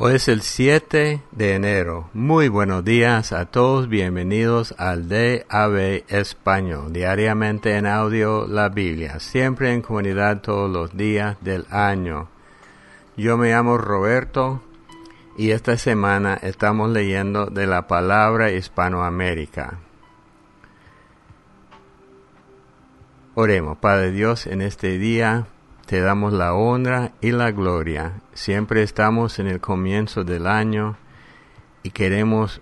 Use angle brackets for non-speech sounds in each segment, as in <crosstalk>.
Hoy es el 7 de enero. Muy buenos días a todos. Bienvenidos al DAB Español. Diariamente en audio la Biblia. Siempre en comunidad todos los días del año. Yo me llamo Roberto y esta semana estamos leyendo de la palabra Hispanoamérica. Oremos, Padre Dios, en este día te damos la honra y la gloria. Siempre estamos en el comienzo del año y queremos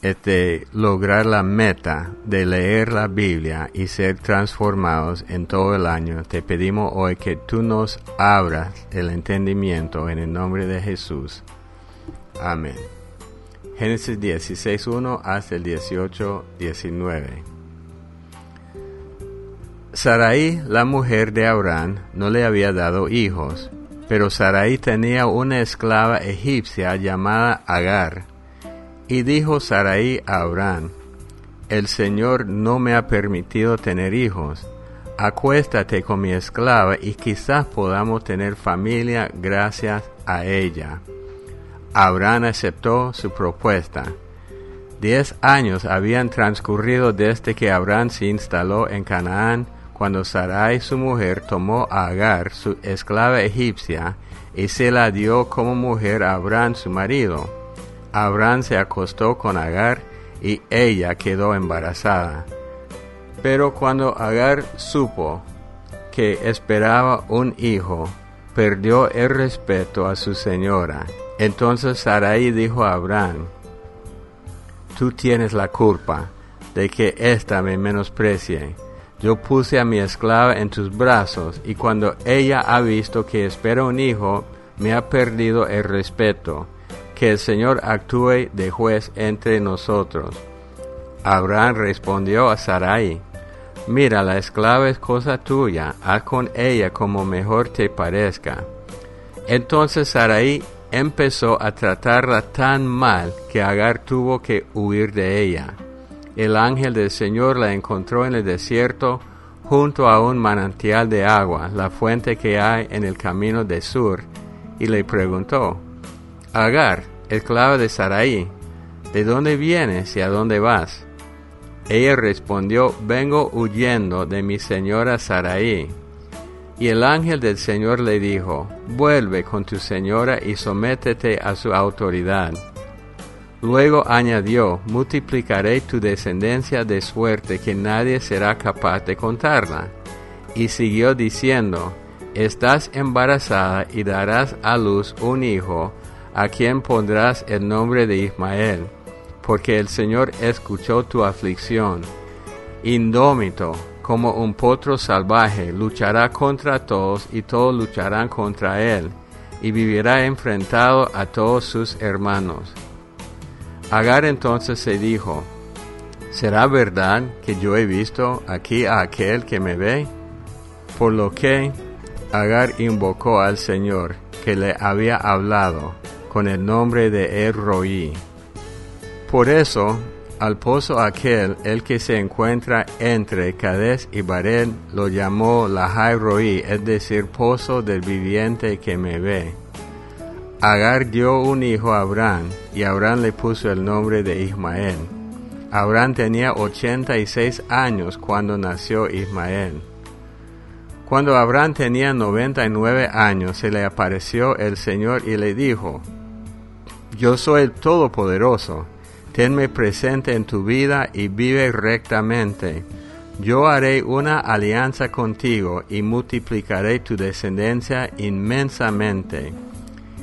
este, lograr la meta de leer la Biblia y ser transformados en todo el año. Te pedimos hoy que tú nos abras el entendimiento en el nombre de Jesús. Amén. Génesis 16.1 hasta el 18.19. Sarai, la mujer de Abraham, no le había dado hijos, pero Sarai tenía una esclava egipcia llamada Agar. Y dijo Sarai a Abraham, El Señor no me ha permitido tener hijos. Acuéstate con mi esclava y quizás podamos tener familia gracias a ella. Abraham aceptó su propuesta. Diez años habían transcurrido desde que Abraham se instaló en Canaán cuando Sarai su mujer tomó a Agar, su esclava egipcia, y se la dio como mujer a Abraham su marido. Abraham se acostó con Agar y ella quedó embarazada. Pero cuando Agar supo que esperaba un hijo, perdió el respeto a su señora. Entonces Sarai dijo a Abraham, Tú tienes la culpa de que ésta me menosprecie yo puse a mi esclava en tus brazos, y cuando ella ha visto que espera un hijo, me ha perdido el respeto. Que el Señor actúe de juez entre nosotros. Abraham respondió a Sarai, Mira, la esclava es cosa tuya, haz con ella como mejor te parezca. Entonces Sarai empezó a tratarla tan mal que Agar tuvo que huir de ella el ángel del Señor la encontró en el desierto junto a un manantial de agua, la fuente que hay en el camino de sur, y le preguntó, Agar, esclava de Sarai, ¿de dónde vienes y a dónde vas? Ella respondió, vengo huyendo de mi señora Sarai. Y el ángel del Señor le dijo, vuelve con tu señora y sométete a su autoridad. Luego añadió, multiplicaré tu descendencia de suerte que nadie será capaz de contarla. Y siguió diciendo, estás embarazada y darás a luz un hijo, a quien pondrás el nombre de Ismael, porque el Señor escuchó tu aflicción. Indómito, como un potro salvaje, luchará contra todos y todos lucharán contra él, y vivirá enfrentado a todos sus hermanos Agar entonces se dijo, ¿será verdad que yo he visto aquí a aquel que me ve? Por lo que Agar invocó al Señor que le había hablado con el nombre de El Por eso, al pozo aquel, el que se encuentra entre Cades y Barel, lo llamó Lahai Roi, es decir, pozo del viviente que me ve. Agar dio un hijo a Abraham y Abraham le puso el nombre de Ismael. Abraham tenía 86 años cuando nació Ismael. Cuando Abraham tenía 99 años se le apareció el Señor y le dijo, Yo soy el Todopoderoso, tenme presente en tu vida y vive rectamente. Yo haré una alianza contigo y multiplicaré tu descendencia inmensamente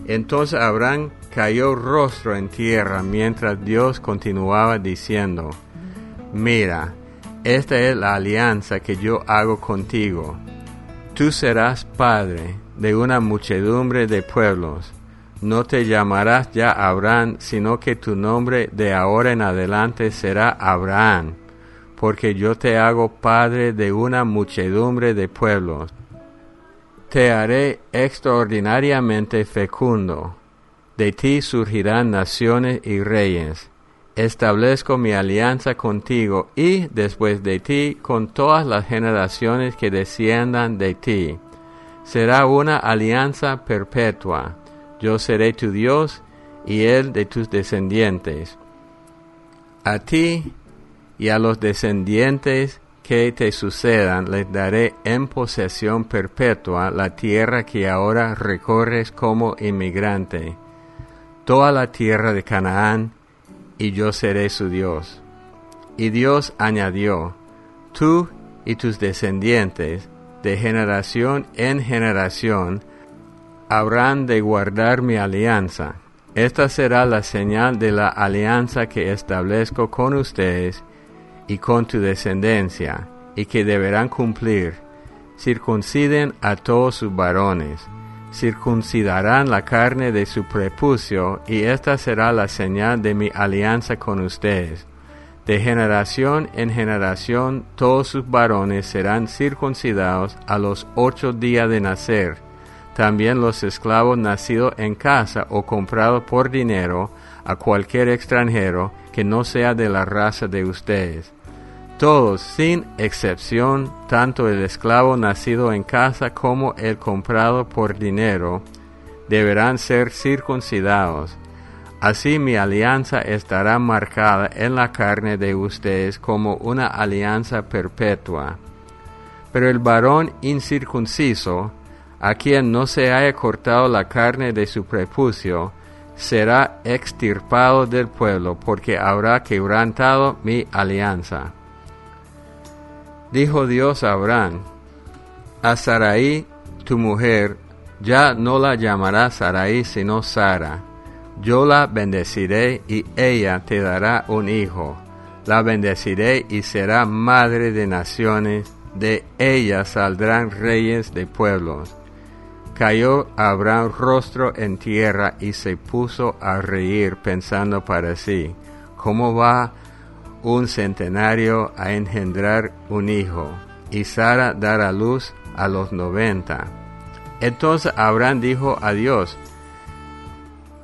entonces Abraham cayó rostro en tierra mientras Dios continuaba diciendo, Mira, esta es la alianza que yo hago contigo. Tú serás padre de una muchedumbre de pueblos. No te llamarás ya Abraham, sino que tu nombre de ahora en adelante será Abraham, porque yo te hago padre de una muchedumbre de pueblos te haré extraordinariamente fecundo. De ti surgirán naciones y reyes. Establezco mi alianza contigo y después de ti con todas las generaciones que desciendan de ti. Será una alianza perpetua. yo seré tu Dios y él de tus descendientes. A ti y a los descendientes que te sucedan les daré en posesión perpetua la tierra que ahora recorres como inmigrante, toda la tierra de Canaán, y yo seré su Dios. Y Dios añadió, tú y tus descendientes, de generación en generación, habrán de guardar mi alianza. Esta será la señal de la alianza que establezco con ustedes y con tu descendencia, y que deberán cumplir. Circunciden a todos sus varones, circuncidarán la carne de su prepucio, y esta será la señal de mi alianza con ustedes. De generación en generación todos sus varones serán circuncidados a los ocho días de nacer. También los esclavos nacidos en casa o comprados por dinero a cualquier extranjero que no sea de la raza de ustedes. Todos, sin excepción, tanto el esclavo nacido en casa como el comprado por dinero, deberán ser circuncidados Así mi alianza estará marcada en la carne de ustedes como una alianza perpetua. Pero el varón incircunciso, a quien no se haya cortado la carne de su prepucio, será extirpado del pueblo, porque habrá quebrantado mi alianza. Dijo Dios a Abraham, a Sarai, tu mujer, ya no la llamará Sarai, sino Sara yo la bendeciré y ella te dará un hijo. La bendeciré y será madre de naciones. De ella saldrán reyes de pueblos. Cayó Abraham rostro en tierra y se puso a reír pensando para sí, ¿cómo va un centenario a engendrar un hijo? Y Sara dará luz a los noventa. Entonces Abraham dijo a Dios,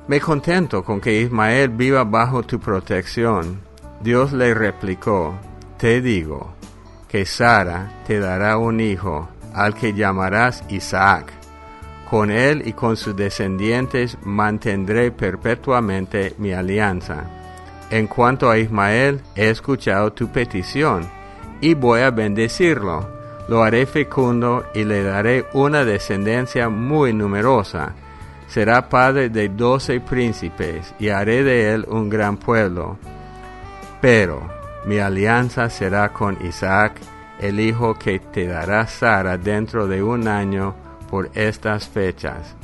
me contento con que Ismael viva bajo tu protección. Dios le replicó, Te digo, que Sara te dará un hijo, al que llamarás Isaac. Con él y con sus descendientes mantendré perpetuamente mi alianza. En cuanto a Ismael, he escuchado tu petición, y voy a bendecirlo. Lo haré fecundo y le daré una descendencia muy numerosa será padre de doce príncipes, y haré de él un gran pueblo. Pero mi alianza será con Isaac, el hijo que te dará Sara dentro de un año por estas fechas.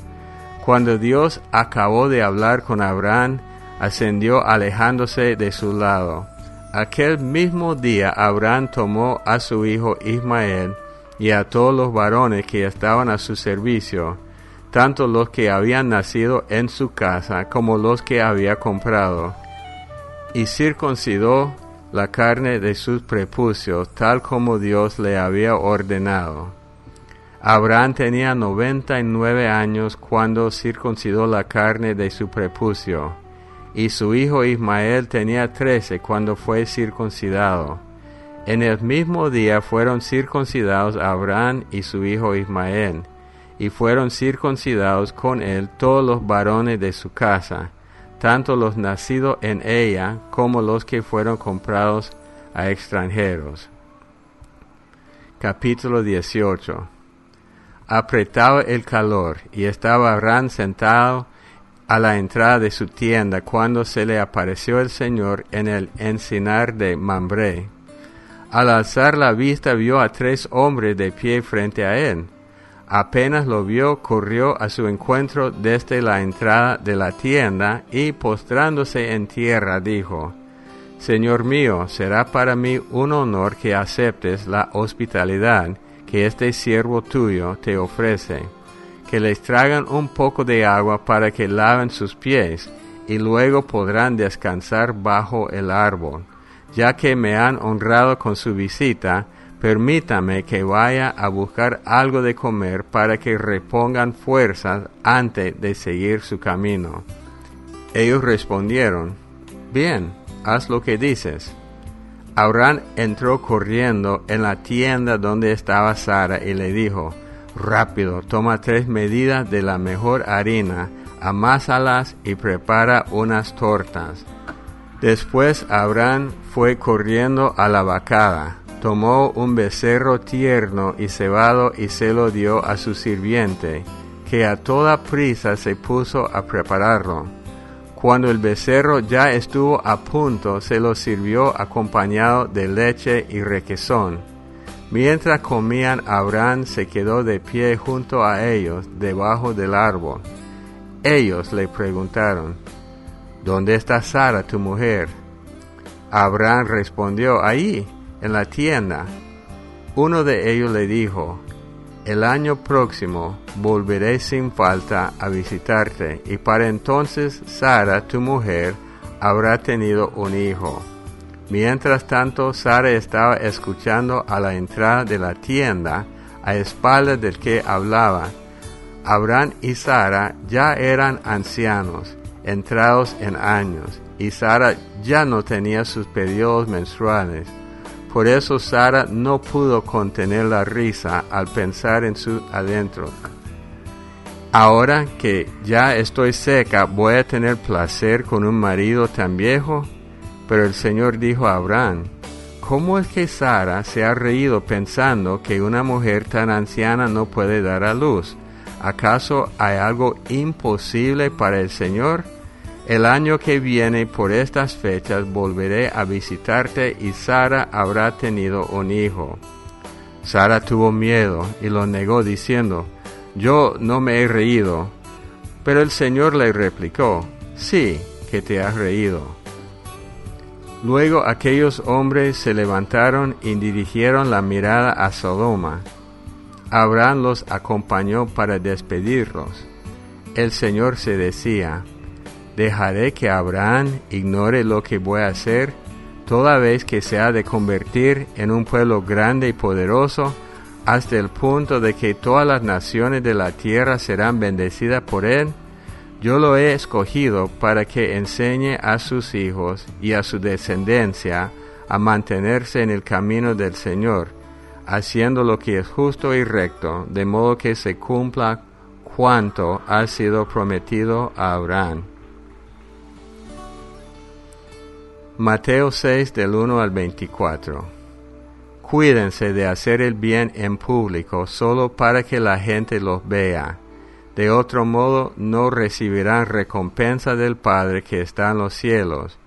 Cuando Dios acabó de hablar con Abraham, ascendió alejándose de su lado. Aquel mismo día Abraham tomó a su hijo Ismael y a todos los varones que estaban a su servicio, tanto los que habían nacido en su casa como los que había comprado, y circuncidó la carne de sus prepucios, tal como Dios le había ordenado. Abraham tenía noventa y nueve años cuando circuncidó la carne de su prepucio, y su hijo Ismael tenía trece cuando fue circuncidado. En el mismo día fueron circuncidados Abraham y su hijo Ismael, y fueron circuncidados con él todos los varones de su casa, tanto los nacidos en ella como los que fueron comprados a extranjeros. Capítulo 18 Apretaba el calor y estaba Abraham sentado a la entrada de su tienda cuando se le apareció el Señor en el encinar de Mambré. Al alzar la vista vio a tres hombres de pie frente a él apenas lo vio, corrió a su encuentro desde la entrada de la tienda y postrándose en tierra dijo, Señor mío, será para mí un honor que aceptes la hospitalidad que este siervo tuyo te ofrece, que les tragan un poco de agua para que laven sus pies y luego podrán descansar bajo el árbol, ya que me han honrado con su visita, permítame que vaya a buscar algo de comer para que repongan fuerzas antes de seguir su camino. Ellos respondieron, Bien, haz lo que dices. Abraham entró corriendo en la tienda donde estaba Sara y le dijo, Rápido, toma tres medidas de la mejor harina, amásalas y prepara unas tortas. Después Abraham fue corriendo a la vacada, tomó un becerro tierno y cebado y se lo dio a su sirviente, que a toda prisa se puso a prepararlo. Cuando el becerro ya estuvo a punto, se lo sirvió acompañado de leche y requesón. Mientras comían, Abraham se quedó de pie junto a ellos, debajo del árbol. Ellos le preguntaron, ¿Dónde está Sara, tu mujer? Abraham respondió, ahí, en la tienda. Uno de ellos le dijo, el año próximo volveré sin falta a visitarte y para entonces Sara, tu mujer, habrá tenido un hijo. Mientras tanto, Sara estaba escuchando a la entrada de la tienda, a espaldas del que hablaba. Abraham y Sara ya eran ancianos, entrados en años, y Sara ya no tenía sus periodos menstruales. Por eso Sara no pudo contener la risa al pensar en su adentro. Ahora que ya estoy seca, voy a tener placer con un marido tan viejo. Pero el Señor dijo a Abraham, ¿cómo es que Sara se ha reído pensando que una mujer tan anciana no puede dar a luz? ¿Acaso hay algo imposible para el Señor? El año que viene por estas fechas volveré a visitarte y Sara habrá tenido un hijo. Sara tuvo miedo y lo negó diciendo, yo no me he reído. Pero el Señor le replicó, sí, que te has reído. Luego aquellos hombres se levantaron y dirigieron la mirada a Sodoma. Abraham los acompañó para despedirlos. El Señor se decía, dejaré que Abraham ignore lo que voy a hacer, toda vez que se ha de convertir en un pueblo grande y poderoso, hasta el punto de que todas las naciones de la tierra serán bendecidas por él. Yo lo he escogido para que enseñe a sus hijos y a su descendencia a mantenerse en el camino del Señor, haciendo lo que es justo y recto, de modo que se cumpla cuanto ha sido prometido a Abraham. Mateo 6 del 1 al 24. Cuídense de hacer el bien en público solo para que la gente los vea. De otro modo no recibirán recompensa del Padre que está en los cielos.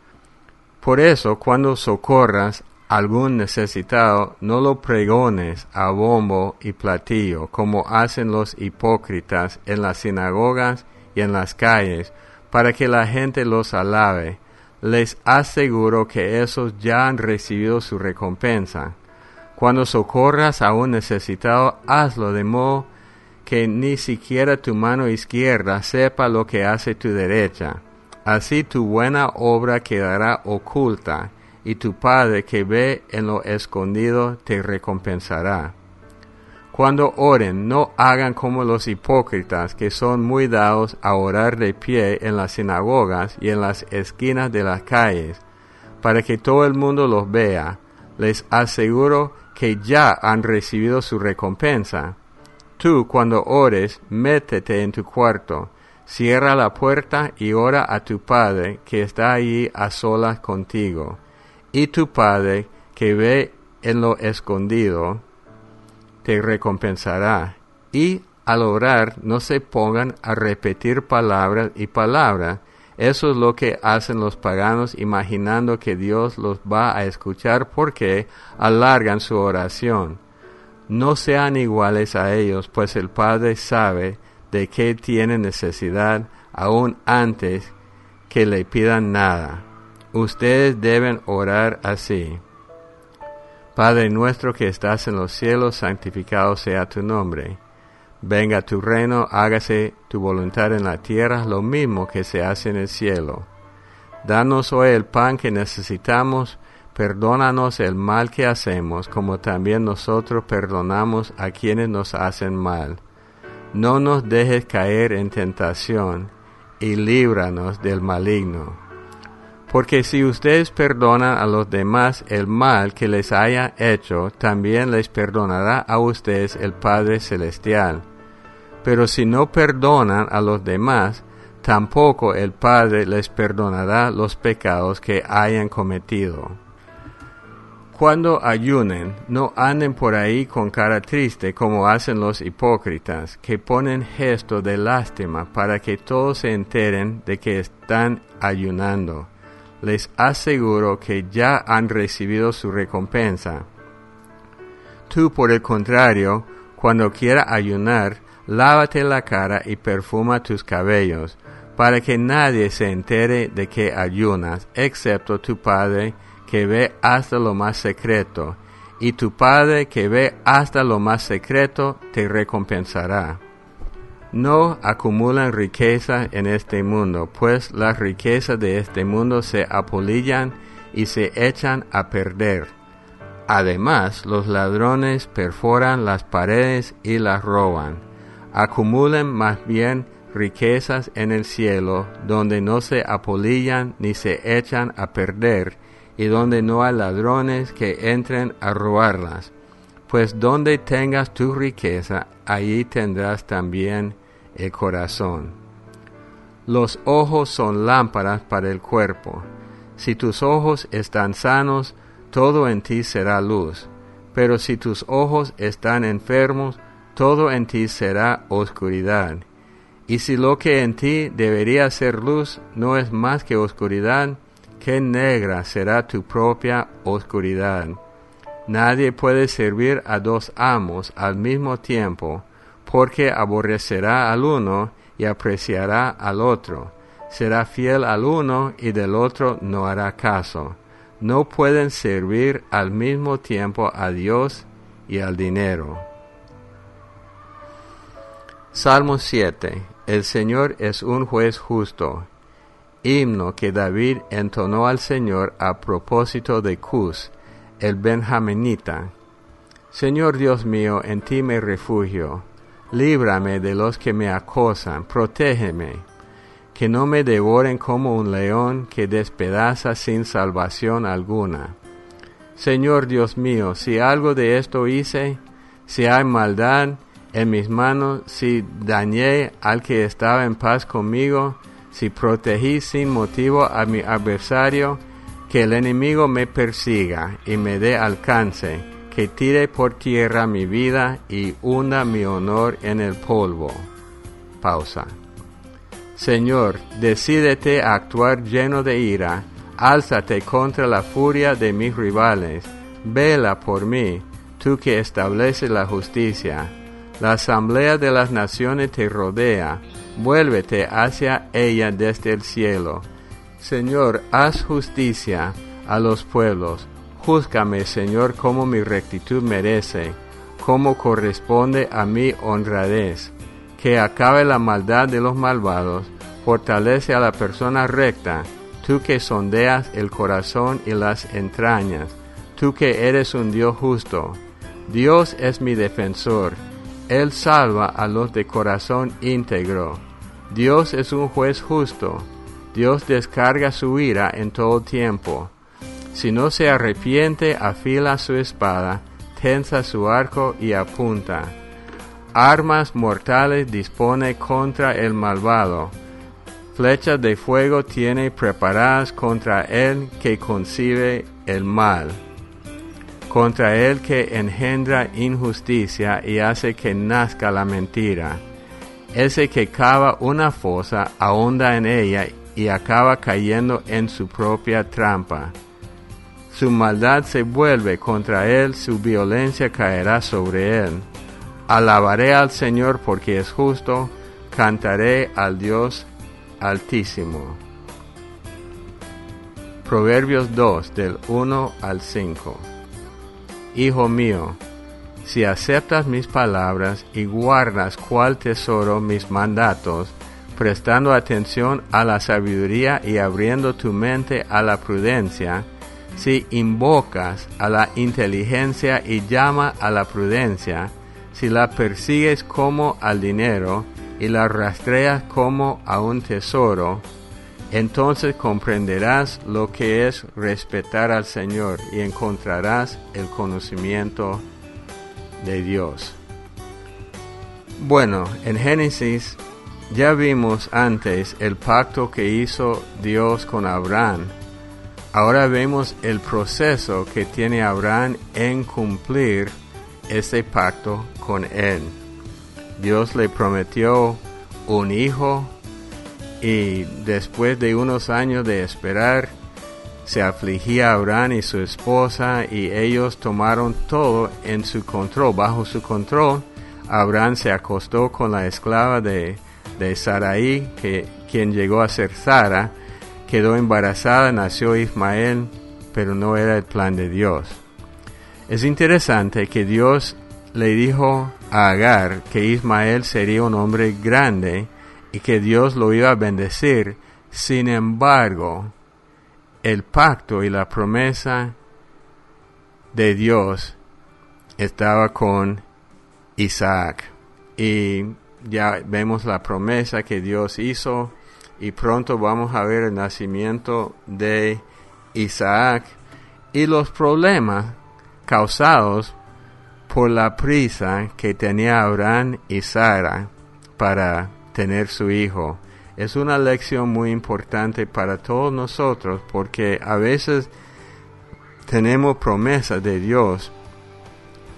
Por eso, cuando socorras a algún necesitado, no lo pregones a bombo y platillo, como hacen los hipócritas en las sinagogas y en las calles, para que la gente los alabe les aseguro que esos ya han recibido su recompensa. Cuando socorras a un necesitado, hazlo de modo que ni siquiera tu mano izquierda sepa lo que hace tu derecha. Así tu buena obra quedará oculta, y tu Padre que ve en lo escondido te recompensará. Cuando oren, no hagan como los hipócritas, que son muy dados a orar de pie en las sinagogas y en las esquinas de las calles, para que todo el mundo los vea. Les aseguro que ya han recibido su recompensa. Tú, cuando ores, métete en tu cuarto, cierra la puerta y ora a tu Padre que está allí a solas contigo. Y tu Padre, que ve en lo escondido, recompensará. Y al orar no se pongan a repetir palabras y palabras. Eso es lo que hacen los paganos imaginando que Dios los va a escuchar porque alargan su oración. No sean iguales a ellos, pues el Padre sabe de qué tienen necesidad aún antes que le pidan nada. Ustedes deben orar así. Padre nuestro que estás en los cielos, santificado sea tu nombre. Venga tu reino, hágase tu voluntad en la tierra, lo mismo que se hace en el cielo. Danos hoy el pan que necesitamos, perdónanos el mal que hacemos, como también nosotros perdonamos a quienes nos hacen mal. No nos dejes caer en tentación, y líbranos del maligno porque si ustedes perdonan a los demás el mal que les haya hecho, también les perdonará a ustedes el Padre Celestial. Pero si no perdonan a los demás, tampoco el Padre les perdonará los pecados que hayan cometido. Cuando ayunen, no anden por ahí con cara triste como hacen los hipócritas, que ponen gesto de lástima para que todos se enteren de que están ayunando. Les aseguro que ya han recibido su recompensa. Tú, por el contrario, cuando quiera ayunar, lávate la cara y perfuma tus cabellos, para que nadie se entere de que ayunas, excepto tu Padre, que ve hasta lo más secreto, y tu Padre que ve hasta lo más secreto te recompensará. No acumulan riqueza en este mundo, pues las riquezas de este mundo se apolillan y se echan a perder. Además, los ladrones perforan las paredes y las roban. Acumulen más bien riquezas en el cielo, donde no se apolillan ni se echan a perder, y donde no hay ladrones que entren a robarlas. Pues donde tengas tu riqueza, allí tendrás también el corazón. Los ojos son lámparas para el cuerpo. Si tus ojos están sanos, todo en ti será luz. Pero si tus ojos están enfermos, todo en ti será oscuridad. Y si lo que en ti debería ser luz no es más que oscuridad, qué negra será tu propia oscuridad. Nadie puede servir a dos amos al mismo tiempo, porque aborrecerá al uno y apreciará al otro. Será fiel al uno y del otro no hará caso. No pueden servir al mismo tiempo a Dios y al dinero. Salmo 7. El Señor es un juez justo himno que David entonó al Señor a propósito de Cus, el benjaminita. Señor Dios mío, en ti me refugio. Líbrame de los que me acosan, protégeme, que no me devoren como un león que despedaza sin salvación alguna. Señor Dios mío, si algo de esto hice, si hay maldad en mis manos, si dañé al que estaba en paz conmigo, si protegí sin motivo a mi adversario, que el enemigo me persiga y me dé alcance, que tire por tierra mi vida y hunda mi honor en el polvo. Pausa. Señor, decídete a actuar lleno de ira, álzate contra la furia de mis rivales, vela por mí, tú que estableces la justicia. La asamblea de las naciones te rodea, vuélvete hacia ella desde el cielo. Señor, haz justicia a los pueblos. Júzgame, Señor, como mi rectitud merece, como corresponde a mi honradez. Que acabe la maldad de los malvados, fortalece a la persona recta, tú que sondeas el corazón y las entrañas, tú que eres un Dios justo. Dios es mi defensor, Él salva a los de corazón íntegro. Dios es un juez justo. Dios descarga su ira en todo tiempo. Si no se arrepiente, afila su espada, tensa su arco y apunta. Armas mortales dispone contra el malvado. Flechas de fuego tiene preparadas contra el que concibe el mal, contra el que engendra injusticia y hace que nazca la mentira ese que cava una fosa ahonda en ella y acaba cayendo en su propia trampa. Su maldad se vuelve contra él, su violencia caerá sobre él. Alabaré al Señor porque es justo, cantaré al Dios altísimo. Proverbios 2 del 1 al 5. Hijo mío, si aceptas mis palabras y guardas cual tesoro mis mandatos, prestando atención a la sabiduría y abriendo tu mente a la prudencia, si invocas a la inteligencia y llama a la prudencia, si la persigues como al dinero y la rastreas como a un tesoro, entonces comprenderás lo que es respetar al Señor y encontrarás el conocimiento de Dios. Bueno, en Génesis ya vimos antes el pacto que hizo Dios con Abraham. Ahora vemos el proceso que tiene Abraham en cumplir ese pacto con él. Dios le prometió un hijo y después de unos años de esperar, se afligía Abraham y su esposa y ellos tomaron todo en su control, bajo su control. Abraham se acostó con la esclava de, de Sarai, que, quien llegó a ser Sara, quedó embarazada, nació Ismael, pero no era el plan de Dios. Es interesante que Dios le dijo a Agar que Ismael sería un hombre grande y que Dios lo iba a bendecir. Sin embargo, el pacto y la promesa de Dios estaba con Isaac. Y ya vemos la promesa que Dios hizo y pronto vamos a ver el nacimiento de Isaac y los problemas causados por la prisa que tenía Abraham y Sara para tener su hijo. Es una lección muy importante para todos nosotros porque a veces tenemos promesas de Dios,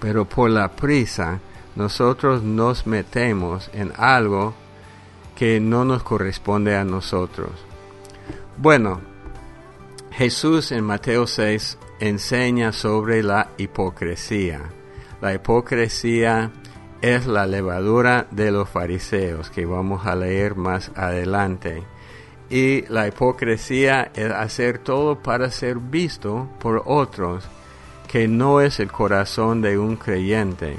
pero por la prisa nosotros nos metemos en algo que no nos corresponde a nosotros. Bueno, Jesús en Mateo 6 enseña sobre la hipocresía. La hipocresía es la levadura de los fariseos que vamos a leer más adelante. Y la hipocresía es hacer todo para ser visto por otros, que no es el corazón de un creyente.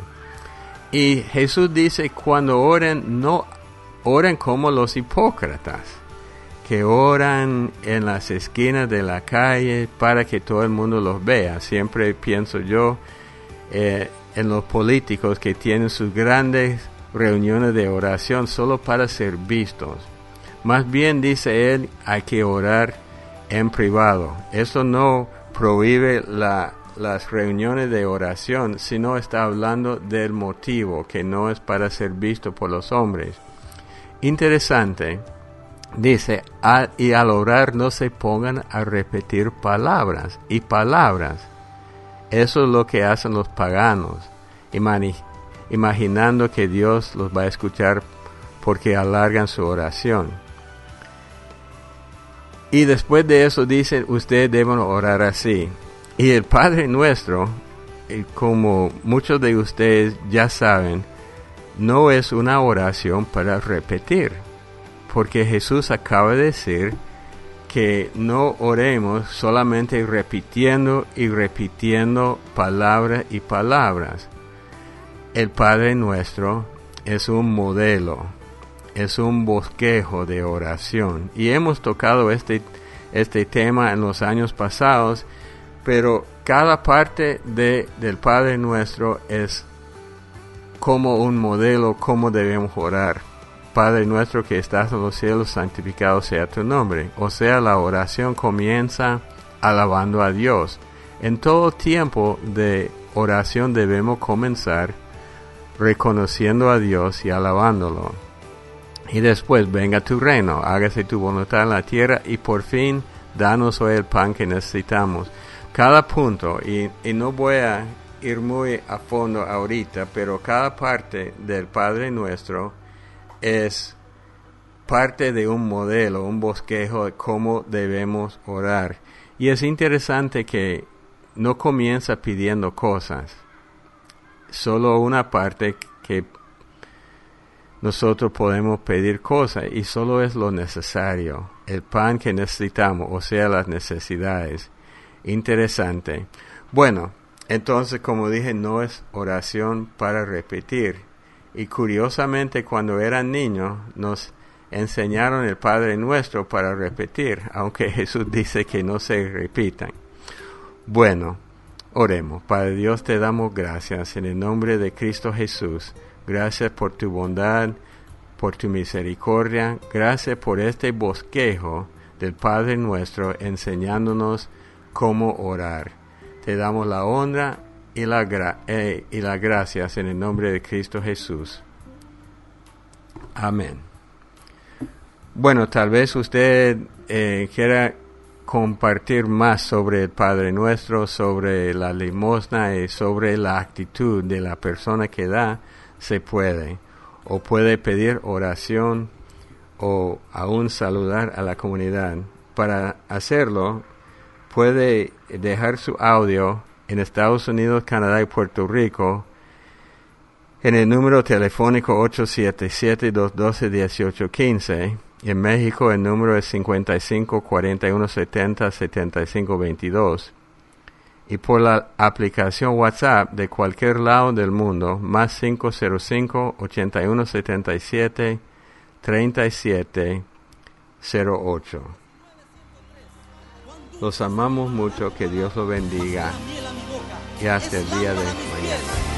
Y Jesús dice, cuando oren, no oren como los hipócritas, que oran en las esquinas de la calle para que todo el mundo los vea. Siempre pienso yo eh, en los políticos que tienen sus grandes reuniones de oración solo para ser vistos. Más bien, dice él, hay que orar en privado. Eso no prohíbe la las reuniones de oración, sino está hablando del motivo, que no es para ser visto por los hombres. Interesante, dice, y al orar no se pongan a repetir palabras y palabras. Eso es lo que hacen los paganos, imaginando que Dios los va a escuchar porque alargan su oración. Y después de eso dicen, ustedes deben orar así. Y el Padre nuestro, como muchos de ustedes ya saben, no es una oración para repetir, porque Jesús acaba de decir que no oremos solamente repitiendo y repitiendo palabras y palabras. El Padre nuestro es un modelo, es un bosquejo de oración. Y hemos tocado este, este tema en los años pasados pero cada parte de, del Padre nuestro es como un modelo, cómo debemos orar. Padre nuestro que estás en los cielos, santificado sea tu nombre. O sea, la oración comienza alabando a Dios. En todo tiempo de oración debemos comenzar reconociendo a Dios y alabándolo. Y después, venga tu reino, hágase tu voluntad en la tierra y por fin, danos hoy el pan que necesitamos cada punto, y, no voy a ir muy a fondo ahorita, pero cada parte del Padre Nuestro es parte de un modelo, un bosquejo de cómo debemos orar. Y es interesante que no comienza pidiendo cosas, solo una parte que nosotros podemos pedir cosas y solo es lo necesario, el pan que necesitamos, o sea, las necesidades. Interesante. Bueno, entonces como dije, no es oración para repetir. Y curiosamente cuando eran niños nos enseñaron el Padre Nuestro para repetir, aunque <laughs> Jesús dice que no se repitan. Bueno, oremos. Padre Dios, te damos gracias en el nombre de Cristo Jesús. Gracias por tu bondad, por tu misericordia. Gracias por este bosquejo del Padre Nuestro enseñándonos cómo orar. Te damos la honra y la, eh, y gracias en el nombre de Cristo Jesús. Amén. Bueno, tal vez usted eh, quiera compartir más sobre el Padre Nuestro, sobre la limosna y sobre la actitud de la persona que da, se puede. O puede pedir oración o aún saludar a la comunidad. Para hacerlo, puede dejar su audio en Estados Unidos, Canadá y Puerto Rico en el número telefónico 877-212-1815. En México el número es 55 41 70 75 22. Y por la aplicación WhatsApp de cualquier lado del mundo, más 505 81 77 37 08. Los amamos mucho, que Dios los bendiga. Y hasta el día de mañana.